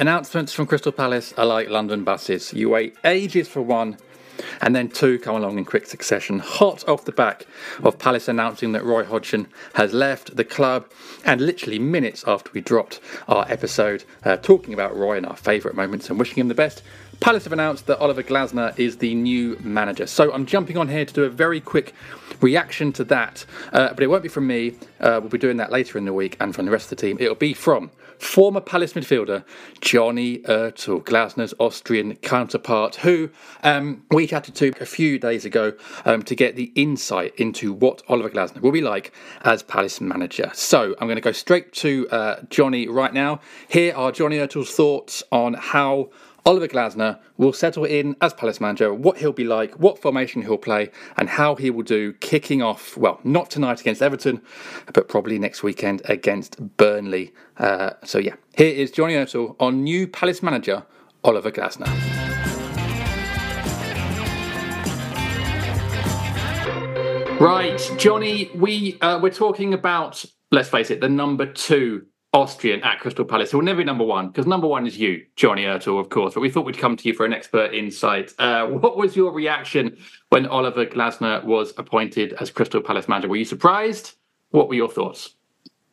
announcements from Crystal Palace are like London buses. You wait ages for one, and then two come along in quick succession. Hot off the back of Palace announcing that Roy Hodgson has left the club, and literally minutes after we dropped our episode uh, talking about Roy and our favourite moments and wishing him the best, Palace have announced that Oliver Glasner is the new manager. So I'm jumping on here to do a very quick reaction to that, uh, but it won't be from me. Uh, we'll be doing that later in the week and from the rest of the team. It'll be from former Palace midfielder Johnny Ertl, Glasner's Austrian counterpart, who um, we chatted to a few days ago um, to get the insight into what Oliver Glasner will be like as Palace manager. So I'm going to go straight to uh, Johnny right now. Here are Johnny Ertl's thoughts on how Oliver Glasner will settle in as Palace manager, what he'll be like, what formation he'll play, and how he will do kicking off, well, not tonight against Everton, but probably next weekend against Burnley. Uh, so, yeah, here is Johnny Ertl on new Palace manager, Oliver Glasner. Right, Johnny, we uh, we're talking about let's face it, the number two Austrian at Crystal Palace. It will never be number one because number one is you, Johnny Ertl, of course. But we thought we'd come to you for an expert insight. Uh, what was your reaction when Oliver Glasner was appointed as Crystal Palace manager? Were you surprised? What were your thoughts?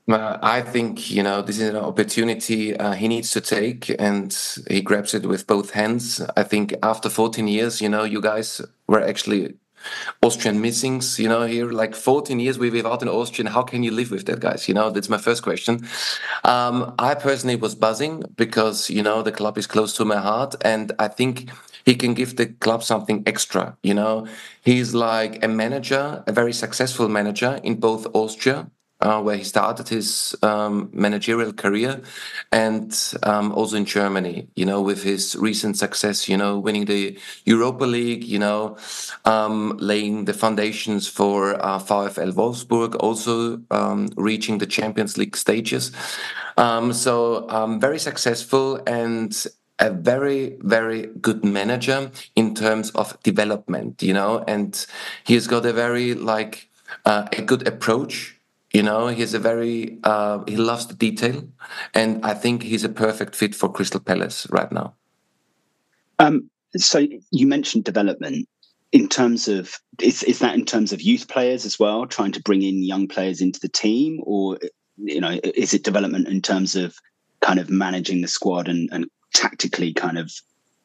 Uh, I think you know this is an opportunity uh, he needs to take, and he grabs it with both hands. I think after 14 years, you know, you guys were actually Austrian missings, you know, here like 14 years we're without an Austrian. How can you live with that, guys? You know, that's my first question. Um, I personally was buzzing because, you know, the club is close to my heart. And I think he can give the club something extra. You know, he's like a manager, a very successful manager in both Austria uh, where he started his um, managerial career, and um, also in Germany. You know, with his recent success, you know, winning the Europa League, you know, um, laying the foundations for uh, VfL Wolfsburg, also um, reaching the Champions League stages. Um, so um, very successful and a very very good manager in terms of development you know and he's got a very like uh, a good approach you know, he's a very uh, he loves the detail, and I think he's a perfect fit for Crystal Palace right now. Um, so you mentioned development in terms of is is that in terms of youth players as well, trying to bring in young players into the team, or you know, is it development in terms of kind of managing the squad and, and tactically kind of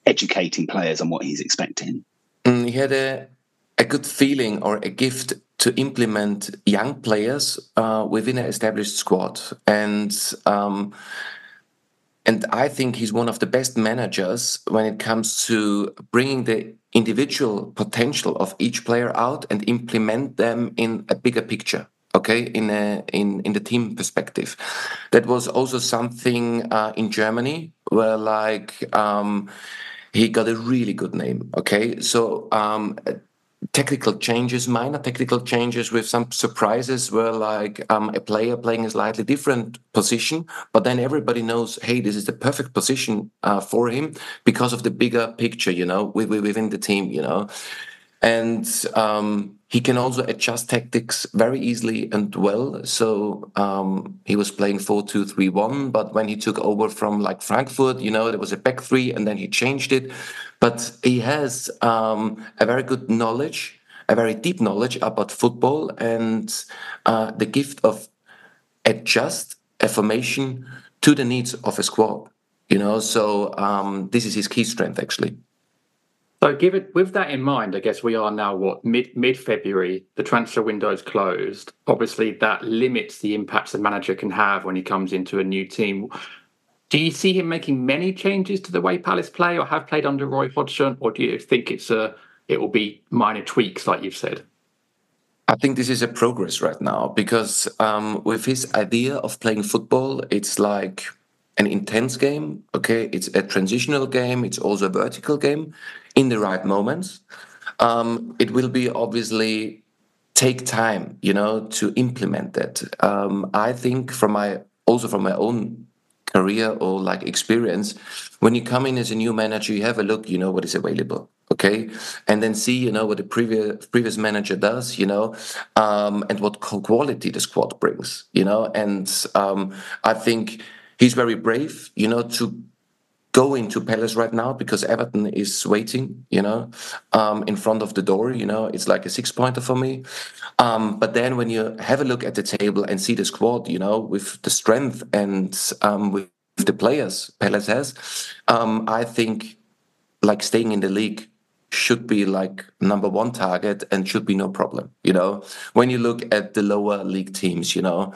educating players on what he's expecting? Mm, he had a a good feeling or a gift to implement young players uh, within an established squad. And um, and I think he's one of the best managers when it comes to bringing the individual potential of each player out and implement them in a bigger picture okay? In a, in in the team perspective. That was also something uh, in germany where like um, he got a really good name okay? So um, technical changes, minor technical changes with some surprises were like um, a player playing a slightly different position, but then everybody knows, hey, this is the perfect position uh, for him because of the bigger picture, you know, within the team, you know. And um, he can also adjust tactics very easily and well. So um, he was playing 4 2 3 1, but when he took over from like Frankfurt, you know, there was a back three and then he changed it. But he has um, a very good knowledge, a very deep knowledge about football and uh, the gift of adjust a formation to the needs of a squad. You know, so um, this is his key strength actually. So, give it with that in mind, I guess we are now what mid mid February. The transfer window is closed. Obviously, that limits the impacts the manager can have when he comes into a new team. Do you see him making many changes to the way Palace play, or have played under Roy Hodgson, or do you think it's a it will be minor tweaks, like you've said? I think this is a progress right now because um, with his idea of playing football, it's like an intense game. Okay, it's a transitional game. It's also a vertical game in the right moments. Um, it will be obviously take time, you know, to implement that. Um, I think from my also from my own career or like experience, when you come in as a new manager, you have a look, you know, what is available. Okay, and then see, you know, what the previous previous manager does, you know, um, and what quality the squad brings, you know, and um, I think he's very brave, you know, to go into Palace right now because Everton is waiting, you know, um, in front of the door. You know, it's like a six pointer for me. Um, but then when you have a look at the table and see the squad, you know, with the strength and um, with the players Palace has, um, I think like staying in the league should be like number one target and should be no problem you know? When you look at the lower league teams you know?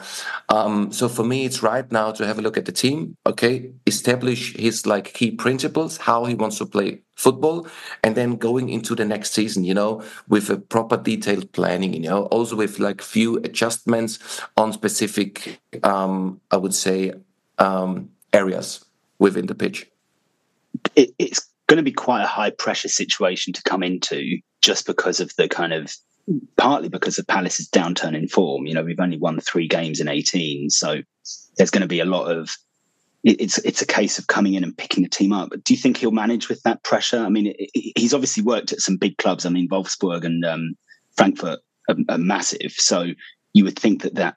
Um, so for me it's right now to have a look at the team okay? Establish his like key principles how he wants to play football and then going into the next season you know? With a proper detailed planning you know? Also with like few adjustments on specific um, i would say um, areas within the pitch. It, it's going to be quite a high pressure situation to come into just because of the kind of partly because of Palace's downturn in form. You know, we've only won three games in 18, so there's going to be a lot of it's it's a case of coming in and picking a team up. But do you think he'll manage with that pressure? I mean, he's obviously worked at some big clubs. I mean, Wolfsburg and um, Frankfurt are, are, massive, so you would think that that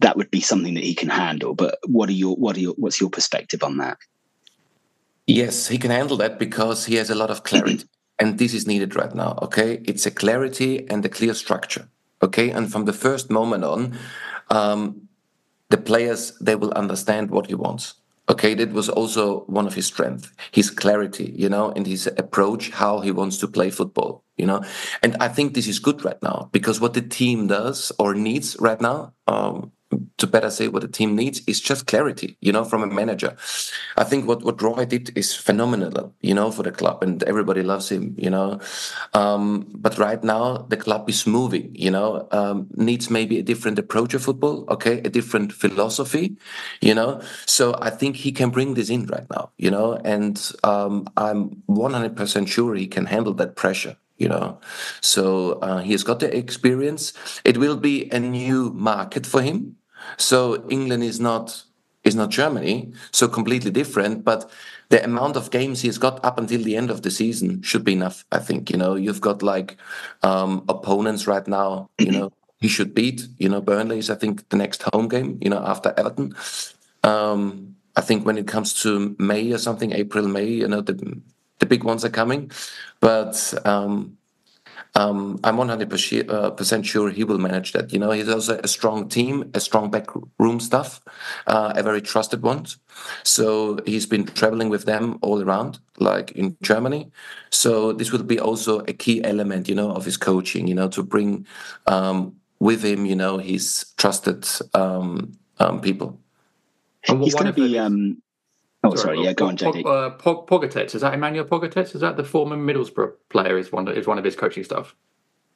that would be something that he can handle. But what are your what are your what's your perspective on that? Yes, he can handle that because he has a lot of clarity. and this is needed right now. Okay. It's a clarity and a clear structure. Okay. And from the first moment on, um, the players, they will understand what he wants. Okay. That was also one of his strengths, his clarity, you know, and his approach, how he wants to play football, you know. And I think this is good right now because what the team does or needs right now, um, to better say what the team needs is just clarity, you know, from a manager. I think what, what Roy did is phenomenal, you know, for the club and everybody loves him, you know. Um, but right now the club is moving, you know, um, needs maybe a different approach of football, okay, a different philosophy, you know. So I think he can bring this in right now, you know, and um, I'm 100% sure he can handle that pressure, you know so uh, he has got the experience it will be a new market for him so england is not is not germany so completely different but the amount of games he has got up until the end of the season should be enough i think you know. You've got like um, opponents right now you know he should beat you know burnley is i think the next home game you know after everton. Um, i think when it comes to may or something april may you know the the big ones are coming, but um, um, I'm 100% uh, sure he will manage that. You know, he's also a strong team, a strong backroom staff, uh, a very trusted one. So he's been traveling with them all around, like in Germany. So this will be also a key element, you know, of his coaching. You know, to bring um, with him, you know, his trusted um, um, people. He's going to be. Oh, sorry. sorry yeah, go on, JD. Uh, Pogatetz, is that Emmanuel Pogatetz? Is that the former Middlesbrough player? Is one is one of his coaching staff?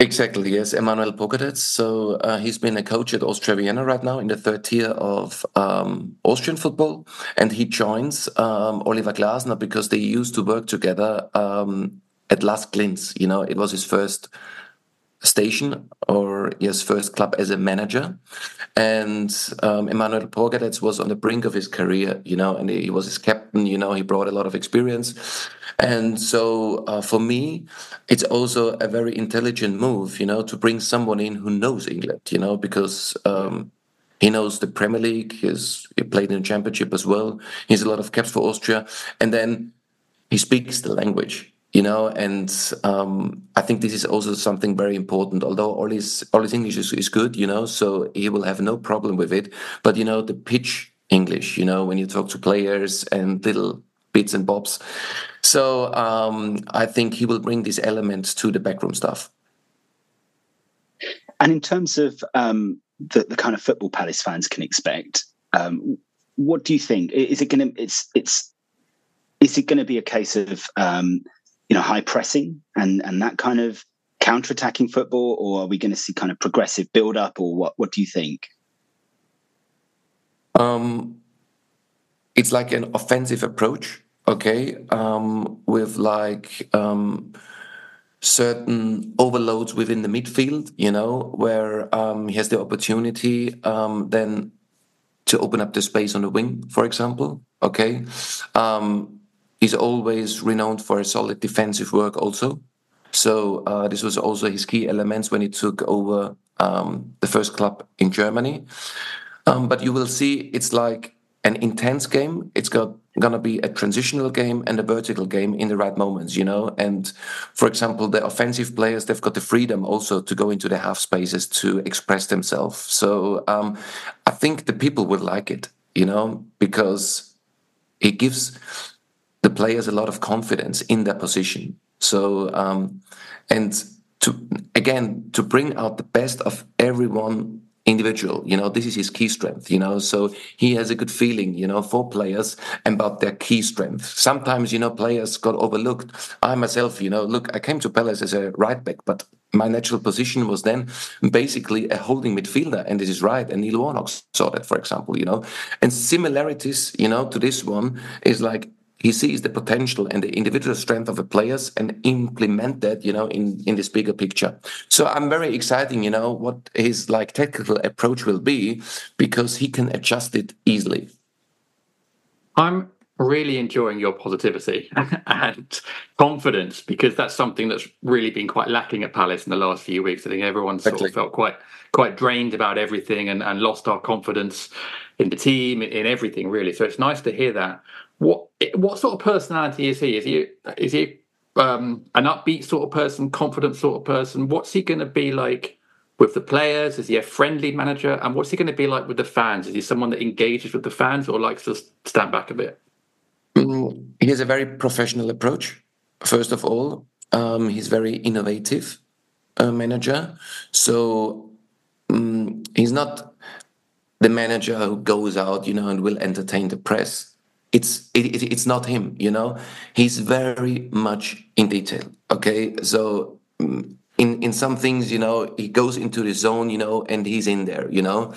Exactly, yes, Emmanuel Pogatetz. So uh, he's been a coach at Austria Vienna right now in the third tier of um, Austrian football, and he joins um, Oliver Glasner because they used to work together um, at LASK Linz. You know, it was his first station or his first club as a manager. And um, Emmanuel Pogatetz was on the brink of his career, you know, and he was his captain, you know, he brought a lot of experience. And so uh, for me, it's also a very intelligent move, you know, to bring someone in who knows England, you know, because um, he knows the Premier League, he's, he played in the Championship as well, He's a lot of caps for Austria. And then he speaks the language you know and um, i think this is also something very important. Although all his all his english is, is good you know so he will have no problem with it. But you know the pitch english you know when you talk to players and little bits and bobs. So um, i think he will bring these elements to the backroom stuff. And in terms of um, the, the kind of football palace fans can expect um, what do you think? Is it going to it's it's is it going to be a case of um, you know, high pressing and and that kind of counter-attacking football, or are we going to see kind of progressive build-up, or what? What do you think? Um, it's like an offensive approach, okay, um, with like um, certain overloads within the midfield, you know, where um, he has the opportunity um, then to open up the space on the wing, for example, okay. Um, He's always renowned for solid defensive work, also. So uh, this was also his key elements when he took over um, the first club in Germany. Um, but you will see it's like an intense game. It's got gonna be a transitional game and a vertical game in the right moments, you know. And for example, the offensive players they've got the freedom also to go into the half spaces to express themselves. So um, I think the people would like it, you know, because it gives players a lot of confidence in their position. So, um, and to again to bring out the best of everyone individual you know this is his key strength you know so he has a good feeling you know for players about their key strength. Sometimes you know players got overlooked. I myself you know look i came to palace as a right back but my natural position was then basically a holding midfielder and this is right and neil warnock saw that for example you know. And similarities you know to this one is like he sees the potential and the individual strength of the players and implement that you know in in this bigger picture. So i'm very exciting you know what his like technical approach will be because he can adjust it easily. I'm really enjoying your positivity and confidence because that's something that's really been quite lacking at palace in the last few weeks. I think everyone sort of felt quite quite drained about everything and, and lost our confidence in the team in everything really. So it's nice to hear that what what sort of personality is he? Is he is he um, an upbeat sort of person, confident sort of person? What's he going to be like with the players? Is he a friendly manager? And what's he going to be like with the fans? Is he someone that engages with the fans or likes to stand back a bit? Mm, he has a very professional approach. First of all, um, he's very innovative uh, manager. So um, he's not the manager who goes out, you know, and will entertain the press it's it, it's not him you know? He's very much in detail okay? So mm, in in some things you know he goes into the zone you know and he's in there you know?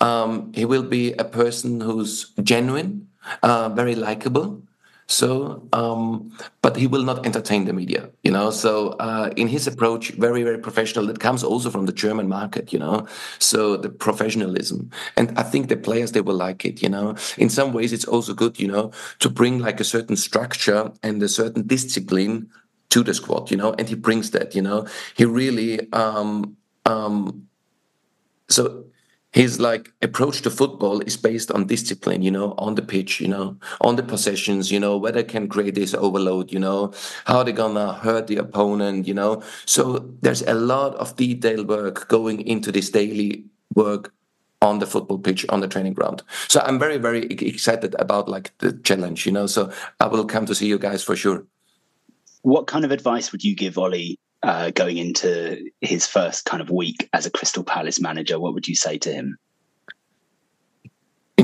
Um, he will be a person who's genuine uh, very likable so, um, but he will not entertain the media, you know. So, uh, in his approach, very, very professional. That comes also from the German market, you know. So the professionalism, and I think the players they will like it, you know. In some ways, it's also good, you know, to bring like a certain structure and a certain discipline to the squad, you know. And he brings that, you know. He really, um, um, so his like approach to football is based on discipline you know on the pitch you know on the possessions you know whether can create this overload you know how they're gonna hurt the opponent you know. So there's a lot of detailed work going into this daily work on the football pitch on the training ground. So i'm very very excited about like the challenge you know. So i will come to see you guys for sure. What kind of advice would you give ollie uh, going into his first kind of week as a Crystal Palace manager, what would you say to him?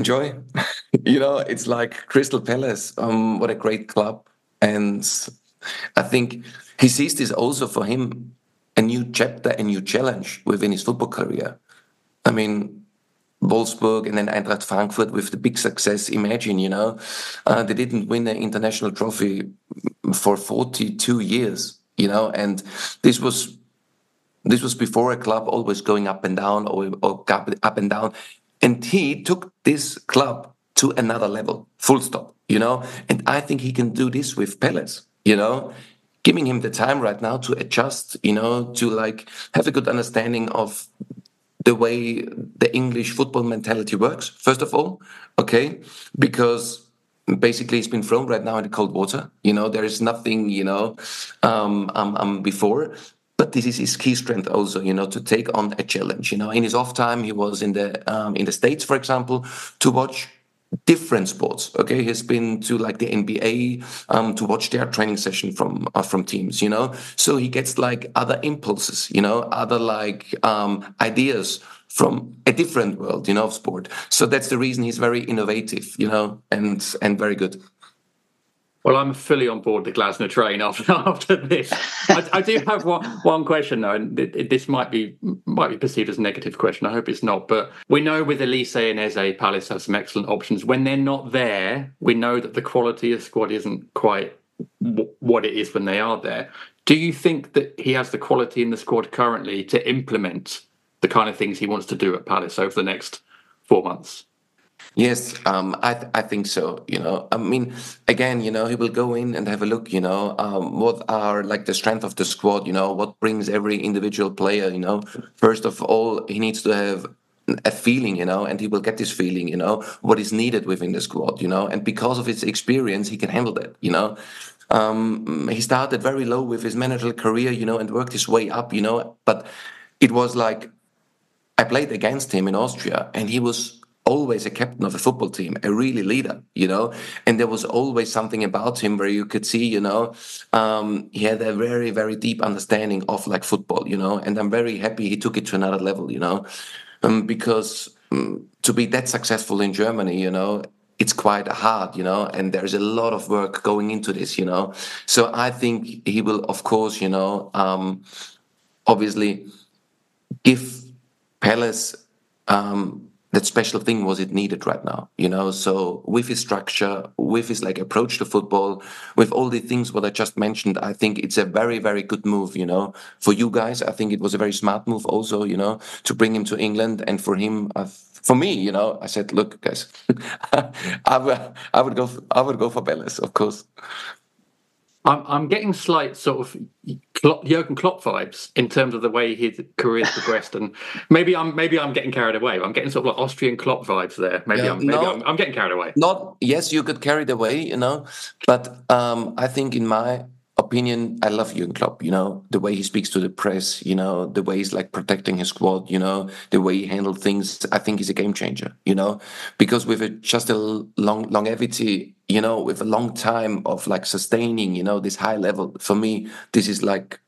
enjoy. you know, it's like Crystal Palace. Um, what a great club, and I think he sees this also for him a new chapter, a new challenge within his football career. I mean, Wolfsburg and then Eintracht Frankfurt with the big success. Imagine, you know, uh, they didn't win an international trophy for 42 years, you know, and this was this was before a club always going up and down or, or up and down. And he took this club to another level, full stop, you know. And I think he can do this with Palace, you know, giving him the time right now to adjust, you know, to like have a good understanding of the way the English football mentality works, first of all, okay? Because basically he's been thrown right now in the cold water. You know, there is nothing, you know, um, um, um, before. But this is his key strength also, you know, to take on a challenge. You know, in his off time, he was in the um, in the states, for example, to watch different sports. Okay, he's been to like the NBA um, to watch their training session from uh, from teams. You know, so he gets like other impulses. You know, other like um, ideas from a different world. You know, of sport. So that's the reason he's very innovative. You know, and and very good. Well, I'm fully on board the Glasner train after after this. I, I, do have one one question though, and this might be might be perceived as a negative question. I hope it's not. But we know with Olise and Eze, Palace have some excellent options. When they're not there, we know that the quality of squad isn't quite w- what it is when they are there. Do you think that he has the quality in the squad currently to implement the kind of things he wants to do at Palace over the next four months? Yes, um, I th- I think so. You know, I mean, again, you know, he will go in and have a look. You know, um, what are like the strength of the squad? You know, what brings every individual player? You know, first of all, he needs to have a feeling, you know, and he will get this feeling, you know, what is needed within the squad, you know, and because of his experience, he can handle that, you know. Um, he started very low with his managerial career, you know, and worked his way up, you know, but it was like I played against him in Austria, and he was always a captain of a football team, a really leader, you know. And there was always something about him where you could see, you know, um, he had a very, very deep understanding of like football, you know. And I'm very happy he took it to another level, you know, um, because um, to be that successful in Germany, you know, it's quite hard, you know, and there's a lot of work going into this, you know. So I think he will, of course, you know, um, obviously give Palace um, that special thing was it needed right now you know? So with his structure with his like approach to football with all the things what i just mentioned i think it's a very very good move you know? For you guys i think it was a very smart move also you know to bring him to england. And for him uh, for me you know i said look guys I, would, I would go for, i would go for Palace, of course I'm, I'm getting slight sort of Klopp, Jurgen Klopp vibes in terms of the way his career progressed, and maybe I'm maybe I'm getting carried away. I'm getting sort of like Austrian Klopp vibes there. Maybe yeah, I'm maybe no, I'm, I'm, getting carried away. Not yes, you get carried away, you know, but um, I think in my opinion, I love Jurgen Klopp. You know the way he speaks to the press. You know the way he's like protecting his squad. You know the way he handled things. I think he's a game changer. You know because with a, just a long longevity, you know, with a long time of like sustaining, you know, this high level. For me, this is like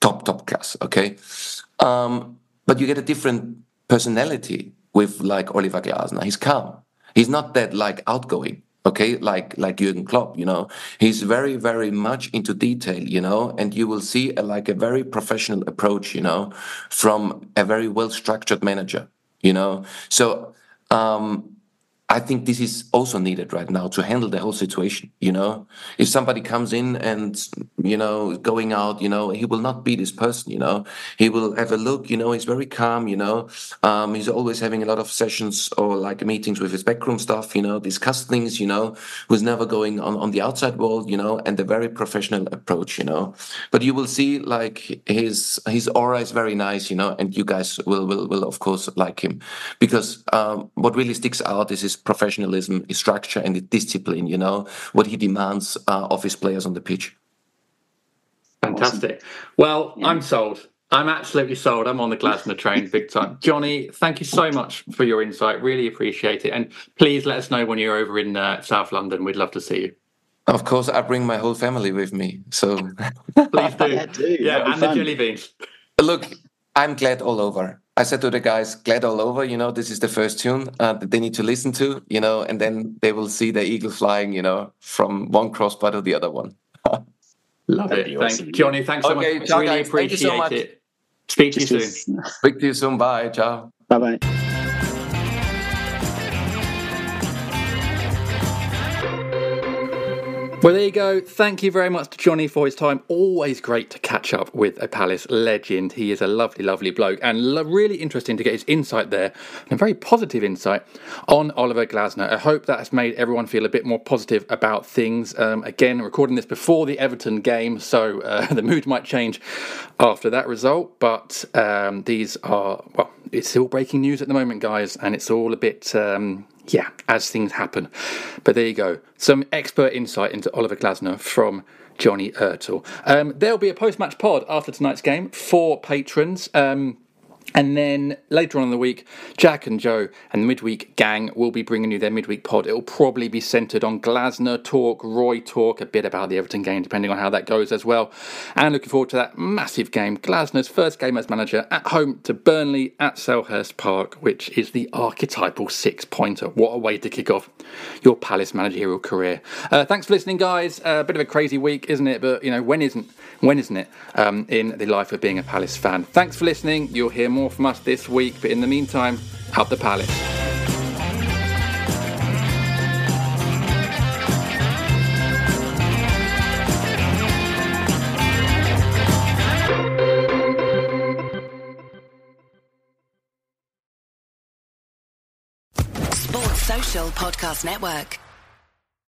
top top class. Okay, um, but you get a different personality with like Oliver Glasner. He's calm. He's not that like outgoing okay like like Jurgen Klopp you know? He's very very much into detail you know? And you will see a, like a very professional approach you know from a very well structured manager you know? So um I think this is also needed right now to handle the whole situation. You know, if somebody comes in and you know going out, you know, he will not be this person. You know, he will have a look. You know, he's very calm. You know, um, he's always having a lot of sessions or like meetings with his backroom staff. You know, discuss things. You know, who's never going on on the outside world. You know, and a very professional approach. You know, but you will see like his his aura is very nice. You know, and you guys will will will of course like him because um, what really sticks out is his professionalism, his structure, and his discipline. You know what he demands uh, of his players on the pitch. Fantastic. Well, yeah. I'm sold. I'm absolutely sold. I'm on the Glasner train big time. Johnny, thank you so much for your insight. Really appreciate it. And please let us know when you're over in uh, South London. We'd love to see you. Of course, I bring my whole family with me. So please do. yeah, yeah and fun. the jelly beans. Look, I'm glad all over I said to the guys, glad all over, you know, this is the first tune uh, that they need to listen to, you know, and then they will see the eagle flying, you know, from one crossbar to the other one. Love That'd it. Awesome. Thank, Johnny, thanks so okay, much. Ciao, really guys. appreciate so it. Speak to you soon. Speak to you soon. Bye. Ciao. Bye bye. Well, there you go. Thank you very much to Johnny for his time. Always great to catch up with a Palace legend. He is a lovely, lovely bloke and lo- really interesting to get his insight there and a very positive insight on Oliver Glasner. I hope that has made everyone feel a bit more positive about things. Um, again, recording this before the Everton game, so uh, the mood might change after that result, but um, these are, well, it's still breaking news at the moment, guys, and it's all a bit. Um, yeah, as things happen. But there you go. Some expert insight into Oliver Glasner from Johnny Ertl. Um, there'll be a post match pod after tonight's game for patrons. Um, and then later on in the week, Jack and Joe and the midweek gang will be bringing you their midweek pod. It'll probably be centred on Glasner talk, Roy talk, a bit about the Everton game, depending on how that goes as well. And looking forward to that massive game, Glasner's first game as manager at home to Burnley at Selhurst Park, which is the archetypal six pointer. What a way to kick off your Palace managerial career. Uh, thanks for listening, guys. A uh, bit of a crazy week, isn't it? But, you know, when isn't? When isn't it? Um, in the life of being a Palace fan. Thanks for listening. You'll hear more from us this week, but in the meantime, up the Palace. Sports Social Podcast Network.